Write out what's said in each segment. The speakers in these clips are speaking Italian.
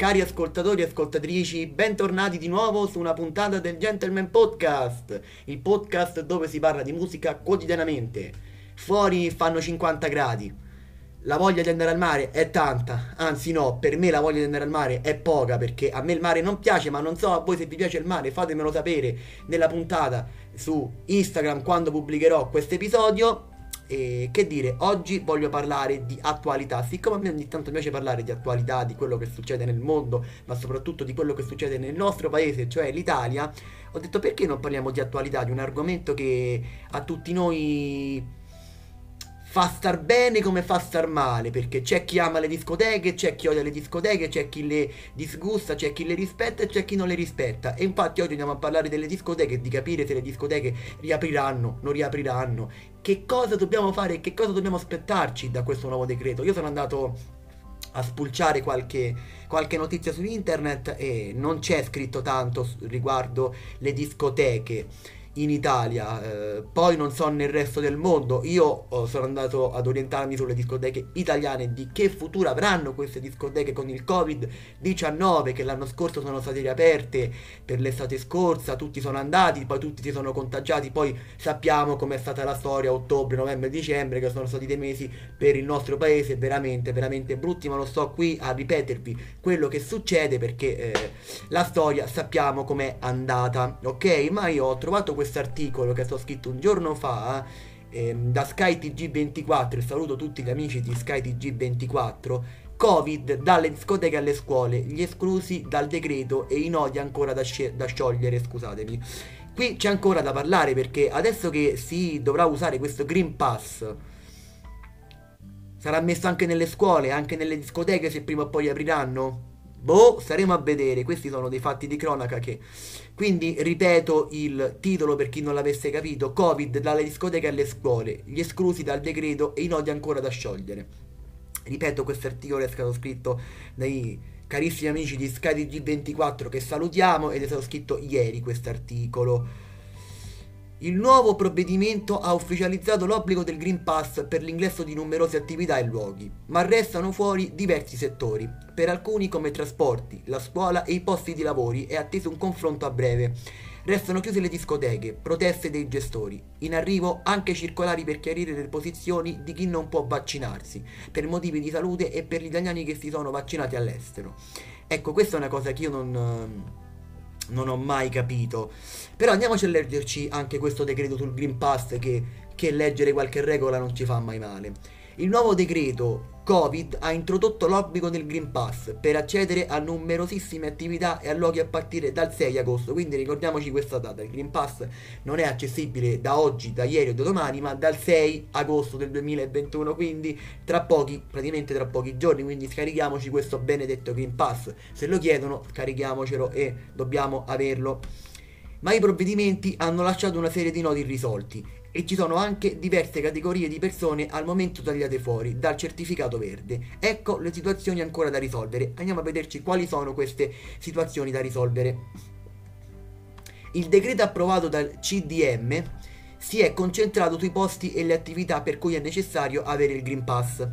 Cari ascoltatori e ascoltatrici, bentornati di nuovo su una puntata del Gentleman Podcast, il podcast dove si parla di musica quotidianamente. Fuori fanno 50 gradi. La voglia di andare al mare è tanta, anzi no, per me la voglia di andare al mare è poca perché a me il mare non piace, ma non so a voi se vi piace il mare, fatemelo sapere nella puntata su Instagram quando pubblicherò questo episodio e che dire, oggi voglio parlare di attualità. Siccome a me ogni tanto piace parlare di attualità, di quello che succede nel mondo, ma soprattutto di quello che succede nel nostro paese, cioè l'Italia, ho detto perché non parliamo di attualità, di un argomento che a tutti noi fa star bene come fa star male, perché c'è chi ama le discoteche, c'è chi odia le discoteche, c'è chi le disgusta, c'è chi le rispetta e c'è chi non le rispetta. E infatti oggi andiamo a parlare delle discoteche di capire se le discoteche riapriranno, non riapriranno, che cosa dobbiamo fare e che cosa dobbiamo aspettarci da questo nuovo decreto. Io sono andato a spulciare qualche, qualche, notizia su internet e non c'è scritto tanto riguardo le discoteche in Italia, eh, poi non so nel resto del mondo. Io oh, sono andato ad orientarmi sulle discoteche italiane di che futuro avranno queste discoteche con il Covid-19 che l'anno scorso sono state riaperte per l'estate scorsa, tutti sono andati, poi tutti si sono contagiati, poi sappiamo com'è stata la storia ottobre, novembre, dicembre che sono stati dei mesi per il nostro paese veramente, veramente brutti, ma non sto qui a ripetervi quello che succede perché eh, la storia sappiamo com'è andata, ok? Ma io ho trovato questo articolo che stato scritto un giorno fa ehm, da SkyTG24, saluto tutti gli amici di SkyTG24, Covid dalle discoteche alle scuole, gli esclusi dal decreto e i nodi ancora da, sci- da sciogliere, scusatemi. Qui c'è ancora da parlare perché adesso che si dovrà usare questo Green Pass, sarà messo anche nelle scuole, anche nelle discoteche se prima o poi apriranno? Boh, staremo a vedere, questi sono dei fatti di cronaca che... Quindi ripeto il titolo per chi non l'avesse capito, Covid dalle discoteche alle scuole, gli esclusi dal decreto e i nodi ancora da sciogliere. Ripeto, questo articolo è stato scritto dai carissimi amici di SkyDG24 che salutiamo ed è stato scritto ieri questo articolo. Il nuovo provvedimento ha ufficializzato l'obbligo del Green Pass per l'ingresso di numerose attività e luoghi, ma restano fuori diversi settori. Per alcuni come trasporti, la scuola e i posti di lavori è atteso un confronto a breve. Restano chiuse le discoteche, proteste dei gestori. In arrivo anche circolari per chiarire le posizioni di chi non può vaccinarsi, per motivi di salute e per gli italiani che si sono vaccinati all'estero. Ecco, questa è una cosa che io non non ho mai capito. Però andiamoci a leggerci anche questo decreto sul Green Pass che, che leggere qualche regola non ci fa mai male. Il nuovo decreto Covid ha introdotto l'obbligo del Green Pass per accedere a numerosissime attività e a luoghi a partire dal 6 agosto, quindi ricordiamoci questa data, il Green Pass non è accessibile da oggi, da ieri o da domani, ma dal 6 agosto del 2021, quindi tra pochi, praticamente tra pochi giorni, quindi scarichiamoci questo benedetto Green Pass, se lo chiedono scarichiamocelo e dobbiamo averlo. Ma i provvedimenti hanno lasciato una serie di nodi irrisolti e ci sono anche diverse categorie di persone al momento tagliate fuori dal certificato verde. Ecco le situazioni ancora da risolvere. Andiamo a vederci quali sono queste situazioni da risolvere. Il decreto approvato dal CDM si è concentrato sui posti e le attività per cui è necessario avere il Green Pass.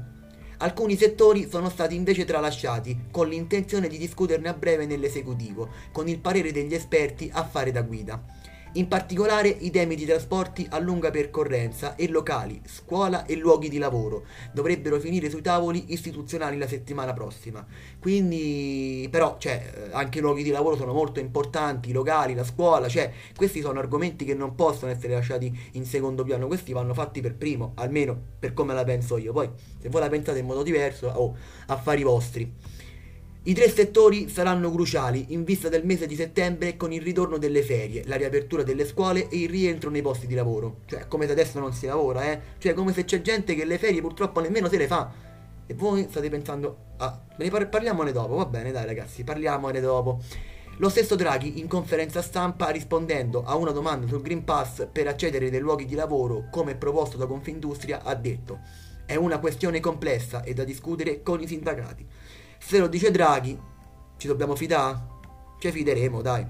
Alcuni settori sono stati invece tralasciati, con l'intenzione di discuterne a breve nell'esecutivo, con il parere degli esperti a fare da guida. In particolare i temi di trasporti a lunga percorrenza e locali, scuola e luoghi di lavoro dovrebbero finire sui tavoli istituzionali la settimana prossima. Quindi, però, cioè, anche i luoghi di lavoro sono molto importanti, i locali, la scuola, cioè, questi sono argomenti che non possono essere lasciati in secondo piano, questi vanno fatti per primo, almeno per come la penso io. Poi, se voi la pensate in modo diverso, oh, affari vostri. I tre settori saranno cruciali in vista del mese di settembre con il ritorno delle ferie, la riapertura delle scuole e il rientro nei posti di lavoro. Cioè, come se adesso non si lavora, eh? Cioè, come se c'è gente che le ferie purtroppo nemmeno se le fa. E voi state pensando, ah, ne par- parliamone dopo, va bene, dai ragazzi, parliamone dopo. Lo stesso Draghi in conferenza stampa rispondendo a una domanda sul Green Pass per accedere ai luoghi di lavoro come proposto da Confindustria ha detto è una questione complessa e da discutere con i sindacati. Se lo dice Draghi, ci dobbiamo fidare? Ci fideremo, dai.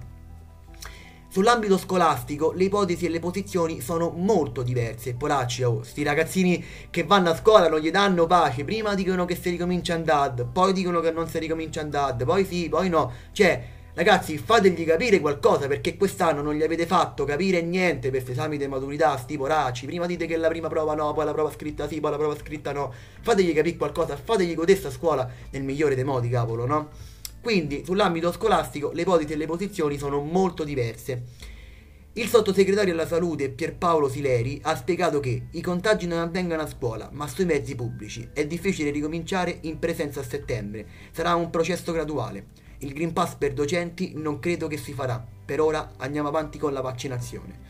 Sull'ambito scolastico le ipotesi e le posizioni sono molto diverse. Polacci, oh, sti ragazzini che vanno a scuola non gli danno pace. Prima dicono che si ricomincia a andare, poi dicono che non si ricomincia a andare, poi sì, poi no. Cioè, ragazzi, fategli capire qualcosa perché quest'anno non gli avete fatto capire niente per questi esami di maturità, sti poracci. Prima dite che la prima prova no, poi la prova scritta sì, poi la prova scritta no. Fategli capire qualcosa, fategli godere sta scuola nel migliore dei modi, cavolo, no? Quindi sull'ambito scolastico le ipotesi e le posizioni sono molto diverse. Il sottosegretario alla salute Pierpaolo Sileri ha spiegato che i contagi non avvengono a scuola, ma sui mezzi pubblici. È difficile ricominciare in presenza a settembre. Sarà un processo graduale. Il Green Pass per docenti non credo che si farà. Per ora andiamo avanti con la vaccinazione.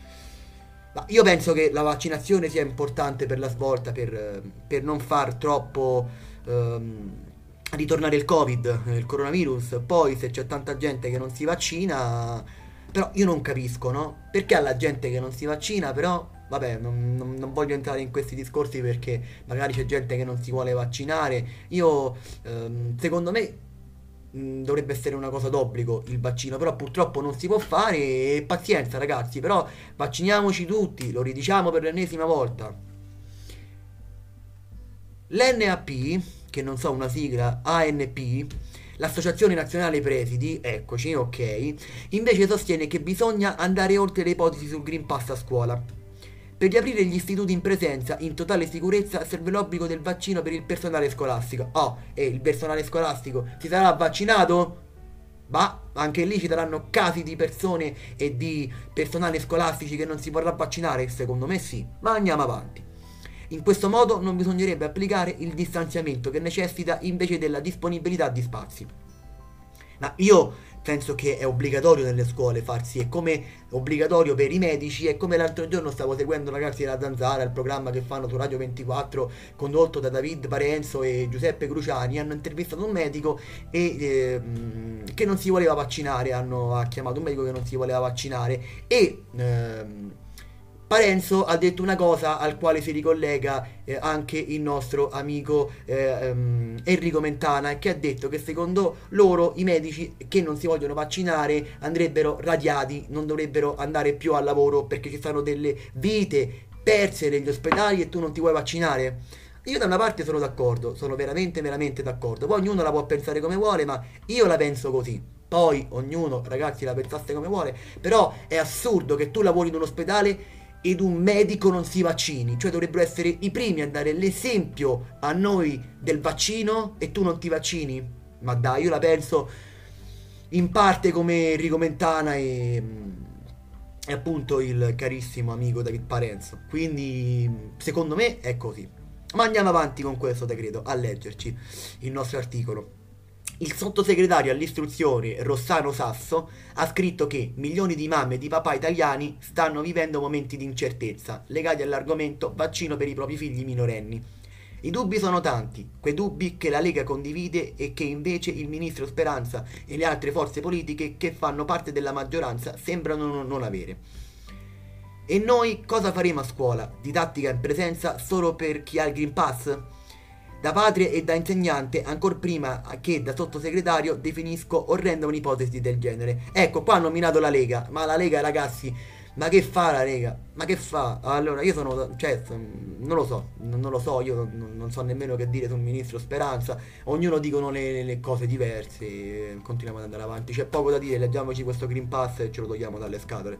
Ma io penso che la vaccinazione sia importante per la svolta, per, per non far troppo... Um, ritornare il covid, il coronavirus, poi se c'è tanta gente che non si vaccina, però io non capisco, no? Perché alla gente che non si vaccina, però, vabbè, non, non, non voglio entrare in questi discorsi perché magari c'è gente che non si vuole vaccinare, io, ehm, secondo me, mh, dovrebbe essere una cosa d'obbligo il vaccino, però purtroppo non si può fare e pazienza ragazzi, però vacciniamoci tutti, lo ridiciamo per l'ennesima volta. L'NAP che non so, una sigla, ANP, l'Associazione Nazionale Presidi, eccoci, ok, invece sostiene che bisogna andare oltre le ipotesi sul Green Pass a scuola. Per riaprire gli istituti in presenza, in totale sicurezza, serve l'obbligo del vaccino per il personale scolastico. Oh, e il personale scolastico si sarà vaccinato? Ma anche lì ci saranno casi di persone e di personale scolastici che non si vorrà vaccinare? Secondo me sì, ma andiamo avanti. In questo modo non bisognerebbe applicare il distanziamento che necessita invece della disponibilità di spazi. Ma io penso che è obbligatorio nelle scuole farsi, è come obbligatorio per i medici, è come l'altro giorno stavo seguendo ragazzi della Zanzara, il programma che fanno su Radio 24 condotto da David Parenzo e Giuseppe Cruciani, hanno intervistato un medico e, eh, che non si voleva vaccinare, hanno ha chiamato un medico che non si voleva vaccinare e... Eh, Parenzo ha detto una cosa al quale si ricollega eh, anche il nostro amico eh, um, Enrico Mentana che ha detto che secondo loro i medici che non si vogliono vaccinare andrebbero radiati, non dovrebbero andare più al lavoro perché ci sono delle vite perse negli ospedali e tu non ti vuoi vaccinare. Io da una parte sono d'accordo, sono veramente veramente d'accordo, poi ognuno la può pensare come vuole, ma io la penso così. Poi ognuno, ragazzi, la pensasse come vuole, però è assurdo che tu lavori in un ospedale ed un medico non si vaccini, cioè dovrebbero essere i primi a dare l'esempio a noi del vaccino e tu non ti vaccini. Ma dai, io la penso in parte come Enrico Mentana e, e appunto il carissimo amico David Parenzo. Quindi secondo me è così. Ma andiamo avanti con questo decreto, a leggerci il nostro articolo. Il sottosegretario all'istruzione Rossano Sasso ha scritto che milioni di mamme e di papà italiani stanno vivendo momenti di incertezza legati all'argomento vaccino per i propri figli minorenni. I dubbi sono tanti, quei dubbi che la Lega condivide e che invece il ministro Speranza e le altre forze politiche che fanno parte della maggioranza sembrano non avere. E noi cosa faremo a scuola? Didattica in presenza solo per chi ha il Green Pass? Da padre e da insegnante, ancora prima che da sottosegretario, definisco orrenda un'ipotesi del genere. Ecco, qua ha nominato la Lega, ma la Lega, ragazzi, ma che fa la Lega? Ma che fa? Allora, io sono, cioè, non lo so, non, lo so, io non, non, so nemmeno che dire sul ministro Speranza, ognuno dicono le, le, cose diverse, continuiamo ad andare avanti, c'è poco da dire, leggiamoci questo Green Pass e ce lo togliamo dalle scatole.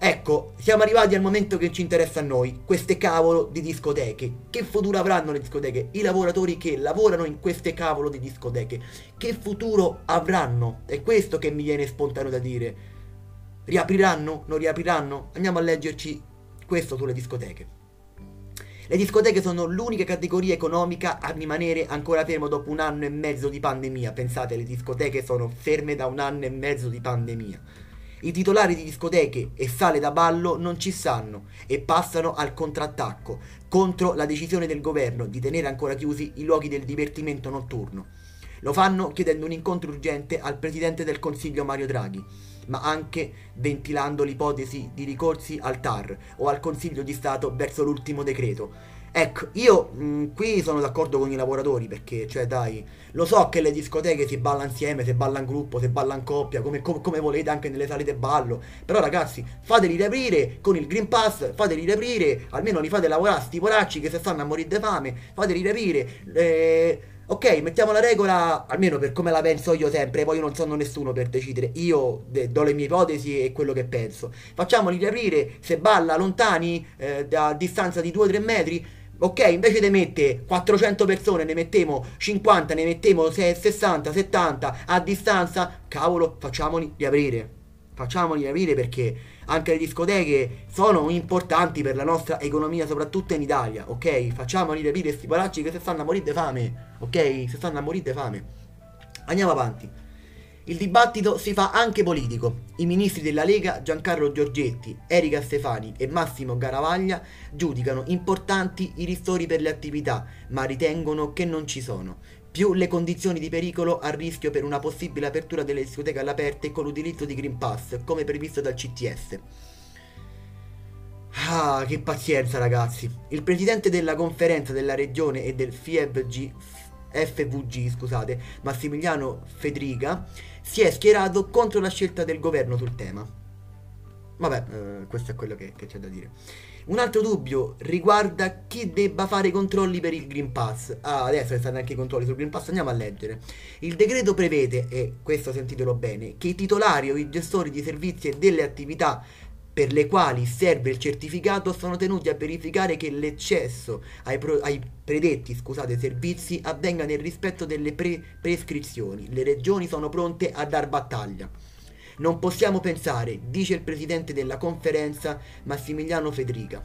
Ecco, siamo arrivati al momento che ci interessa a noi, queste cavolo di discoteche. Che futuro avranno le discoteche? I lavoratori che lavorano in queste cavolo di discoteche. Che futuro avranno? È questo che mi viene spontaneo da dire. Riapriranno? Non riapriranno? Andiamo a leggerci questo sulle discoteche. Le discoteche sono l'unica categoria economica a rimanere ancora fermo dopo un anno e mezzo di pandemia. Pensate, le discoteche sono ferme da un anno e mezzo di pandemia. I titolari di discoteche e sale da ballo non ci stanno e passano al contrattacco contro la decisione del governo di tenere ancora chiusi i luoghi del divertimento notturno. Lo fanno chiedendo un incontro urgente al Presidente del Consiglio Mario Draghi, ma anche ventilando l'ipotesi di ricorsi al TAR o al Consiglio di Stato verso l'ultimo decreto. Ecco, io mh, qui sono d'accordo con i lavoratori perché, cioè, dai, lo so che le discoteche si balla insieme, si balla in gruppo, si balla in coppia, come, come, come volete anche nelle sale di ballo. Però, ragazzi, fateli riaprire con il Green Pass, fateli riaprire, almeno li fate lavorare sti poracci che se stanno a morire di fame, fateli riaprire. Eh, ok, mettiamo la regola, almeno per come la penso io sempre, poi io non sono nessuno per decidere, io de- do le mie ipotesi e quello che penso. Facciamoli riaprire, se balla lontani, eh, a distanza di 2-3 metri Ok, invece di mettere 400 persone, ne mettiamo 50, ne mettiamo 60, 70 a distanza, cavolo, facciamoli riaprire. Facciamoli riaprire perché anche le discoteche sono importanti per la nostra economia, soprattutto in Italia, ok? Facciamoli riaprire questi palacci che si stanno a morire di fame, ok? Si stanno a morire di fame. Andiamo avanti. Il dibattito si fa anche politico. I ministri della Lega Giancarlo Giorgetti, Erika Stefani e Massimo Garavaglia giudicano importanti i ristori per le attività, ma ritengono che non ci sono. Più le condizioni di pericolo a rischio per una possibile apertura delle discoteche all'aperto con l'utilizzo di Green Pass, come previsto dal CTS. Ah, che pazienza ragazzi. Il presidente della conferenza della regione e del FIEVG, FVG, scusate, Massimiliano Federica, si è schierato contro la scelta del governo sul tema. Vabbè, eh, questo è quello che, che, c'è da dire. Un altro dubbio riguarda chi debba fare i controlli per il Green Pass. Ah, adesso stanno anche i controlli sul Green Pass, andiamo a leggere. Il decreto prevede, e questo sentitelo bene, che i titolari o i gestori di servizi e delle attività per le quali serve il certificato sono tenuti a verificare che l'accesso ai, pro- ai predetti scusate, servizi avvenga nel rispetto delle pre- prescrizioni. Le regioni sono pronte a dar battaglia. Non possiamo pensare, dice il presidente della conferenza Massimiliano Federica,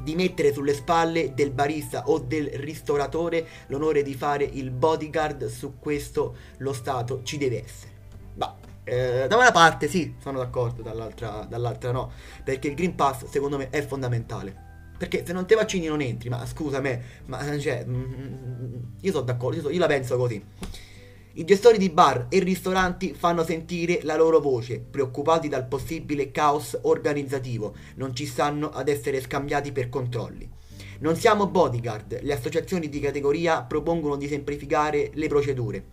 di mettere sulle spalle del barista o del ristoratore l'onore di fare il bodyguard, su questo lo Stato ci deve essere. Bah, eh, da una parte sì, sono d'accordo, dall'altra, dall'altra no, perché il Green Pass secondo me è fondamentale. Perché se non te vaccini non entri, ma scusa me, ma cioè, mm, mm, io sono d'accordo, io, so, io la penso così. I gestori di bar e ristoranti fanno sentire la loro voce, preoccupati dal possibile caos organizzativo, non ci stanno ad essere scambiati per controlli. Non siamo bodyguard, le associazioni di categoria propongono di semplificare le procedure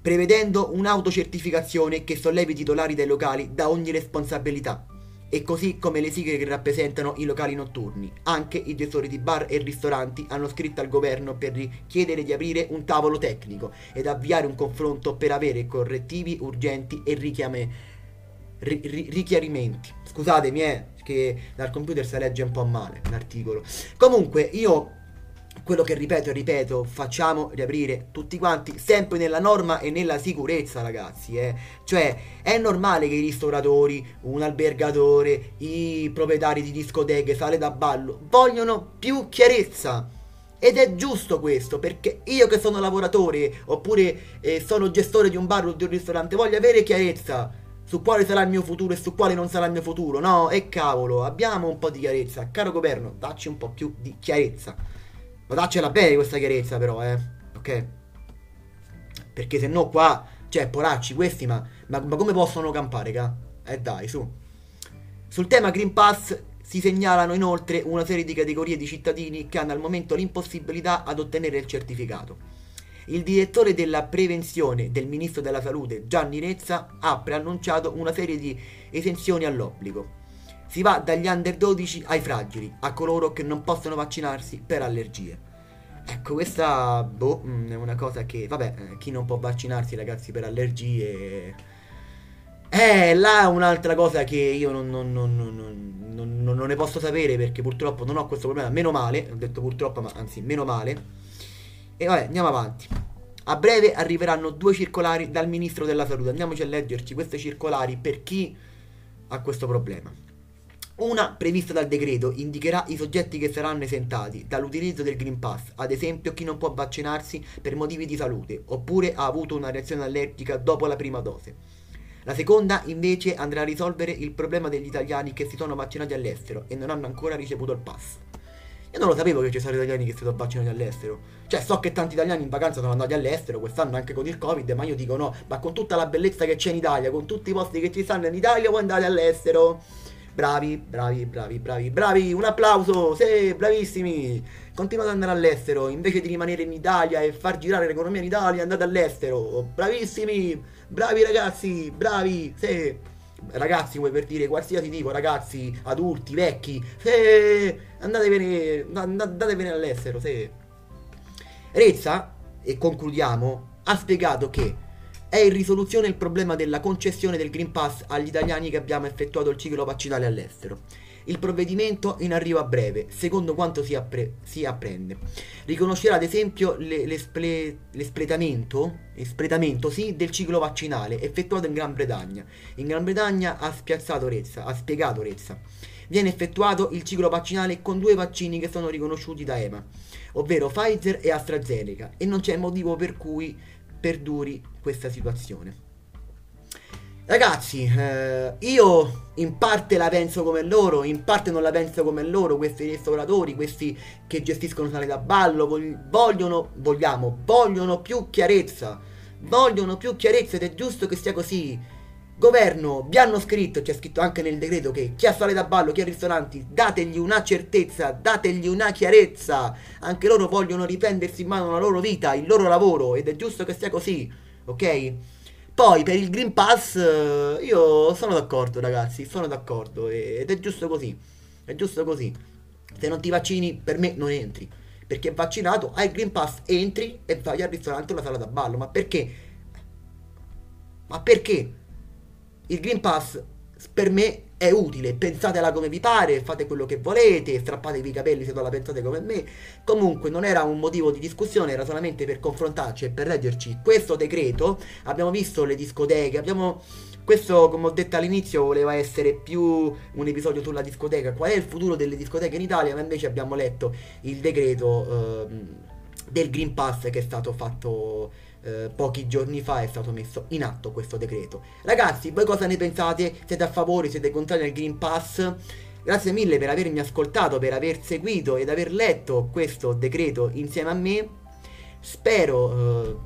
prevedendo un'autocertificazione che sollevi i titolari dei locali da ogni responsabilità, e così come le sigle che rappresentano i locali notturni. Anche i gestori di bar e ristoranti hanno scritto al governo per richiedere di aprire un tavolo tecnico ed avviare un confronto per avere correttivi urgenti e richiame, ri, ri, richiarimenti. Scusatemi, eh, che dal computer si legge un po' male l'articolo. Comunque, io quello che ripeto e ripeto, facciamo riaprire tutti quanti, sempre nella norma e nella sicurezza, ragazzi. Eh. Cioè, è normale che i ristoratori, un albergatore, i proprietari di discoteche, sale da ballo, vogliono più chiarezza. Ed è giusto questo, perché io che sono lavoratore, oppure eh, sono gestore di un bar o di un ristorante, voglio avere chiarezza su quale sarà il mio futuro e su quale non sarà il mio futuro. No, e cavolo, abbiamo un po' di chiarezza. Caro governo, dacci un po' più di chiarezza. Ma daccela bene questa chiarezza però, eh. Ok? Perché se no qua, cioè, poracci, questi, ma, ma, ma come possono campare, ca? Eh dai, su. Sul tema Green Pass si segnalano inoltre una serie di categorie di cittadini che hanno al momento l'impossibilità ad ottenere il certificato. Il direttore della prevenzione del ministro della salute, Gianni Rezza, ha preannunciato una serie di esenzioni all'obbligo. Si va dagli under 12 ai fragili, a coloro che non possono vaccinarsi per allergie. Ecco, questa boh, mm, è una cosa che, vabbè, eh, chi non può vaccinarsi, ragazzi, per allergie. Eh, là è un'altra cosa che io non, non, non, non, ne posso sapere perché purtroppo non ho questo problema. Meno male, ho detto purtroppo, ma anzi, meno male. E vabbè, andiamo avanti. A breve arriveranno due circolari dal ministro della salute. Andiamoci a leggerci queste circolari per chi ha questo problema. Una prevista dal decreto indicherà i soggetti che saranno esentati dall'utilizzo del Green Pass, ad esempio chi non può vaccinarsi per motivi di salute oppure ha avuto una reazione allergica dopo la prima dose. La seconda invece andrà a risolvere il problema degli italiani che si sono vaccinati all'estero e non hanno ancora ricevuto il pass. Io non lo sapevo che ci sono italiani che si sono vaccinati all'estero. Cioè, so che tanti italiani in vacanza sono andati all'estero quest'anno anche con il Covid, ma io dico no, ma con tutta la bellezza che c'è in Italia, con tutti i posti che ci stanno in Italia, vuoi andare all'estero? Bravi, bravi, bravi, bravi, bravi, un applauso, sì, bravissimi. Continuate ad andare all'estero, invece di rimanere in Italia e far girare l'economia in Italia, andate all'estero. Bravissimi, bravi ragazzi, bravi, sì. Ragazzi, vuoi per dire qualsiasi tipo, ragazzi, adulti, vecchi, sì. Andatevene, andatevene all'estero, sì. Rezza, e concludiamo, ha spiegato che è in risoluzione il problema della concessione del Green Pass agli italiani che abbiamo effettuato il ciclo vaccinale all'estero. Il provvedimento in arrivo a breve, secondo quanto si, appre- si apprende. Riconoscerà ad esempio le- l'esple- l'espletamento sì, del ciclo vaccinale effettuato in Gran Bretagna. In Gran Bretagna ha, Rezza, ha spiegato Rezza. Viene effettuato il ciclo vaccinale con due vaccini che sono riconosciuti da EMA, ovvero Pfizer e AstraZeneca, e non c'è motivo per cui perduri questa situazione. Ragazzi, eh, io in parte la penso come loro, in parte non la penso come loro, questi ristoratori, questi che gestiscono sale da ballo, vogliono, vogliamo, vogliono più chiarezza, vogliono più chiarezza ed è giusto che sia così. Governo, vi hanno scritto, c'è scritto anche nel decreto che chi ha sale da ballo, chi ha ristoranti, dategli una certezza, dategli una chiarezza. Anche loro vogliono riprendersi in mano la loro vita, il loro lavoro ed è giusto che sia così, ok? Poi per il Green Pass eh, io sono d'accordo ragazzi, sono d'accordo ed è giusto così, è giusto così. Se non ti vaccini per me non entri, perché vaccinato hai il Green Pass, entri e vai al ristorante o alla sala da ballo, ma perché? Ma perché? Il Green Pass per me è utile, pensatela come vi pare, fate quello che volete, strappatevi i capelli se non la pensate come me. Comunque non era un motivo di discussione, era solamente per confrontarci e per leggerci questo decreto. Abbiamo visto le discoteche, abbiamo questo, come ho detto all'inizio, voleva essere più un episodio sulla discoteca. Qual è il futuro delle discoteche in Italia? Ma invece abbiamo letto il decreto eh, del Green Pass che è stato fatto eh, pochi giorni fa è stato messo in atto questo decreto. Ragazzi, voi cosa ne pensate? Siete a favore, siete contrari al Green Pass? Grazie mille per avermi ascoltato, per aver seguito ed aver letto questo decreto insieme a me. Spero eh,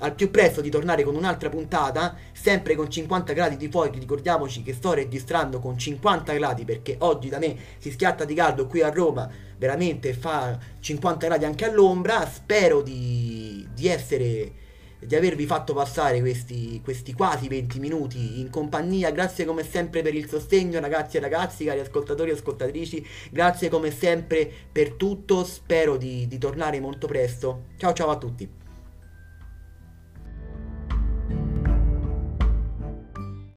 al più presto di tornare con un'altra puntata, sempre con 50 gradi di fuoco. Ricordiamoci che sto registrando con 50 gradi perché oggi da me si schiatta di caldo qui a Roma, veramente fa 50 gradi anche all'ombra. Spero di, di essere di avervi fatto passare questi, questi, quasi 20 minuti in compagnia. Grazie come sempre per il sostegno, ragazzi e ragazzi, cari ascoltatori e ascoltatrici. Grazie come sempre per tutto. Spero di, di tornare molto presto. Ciao ciao a tutti.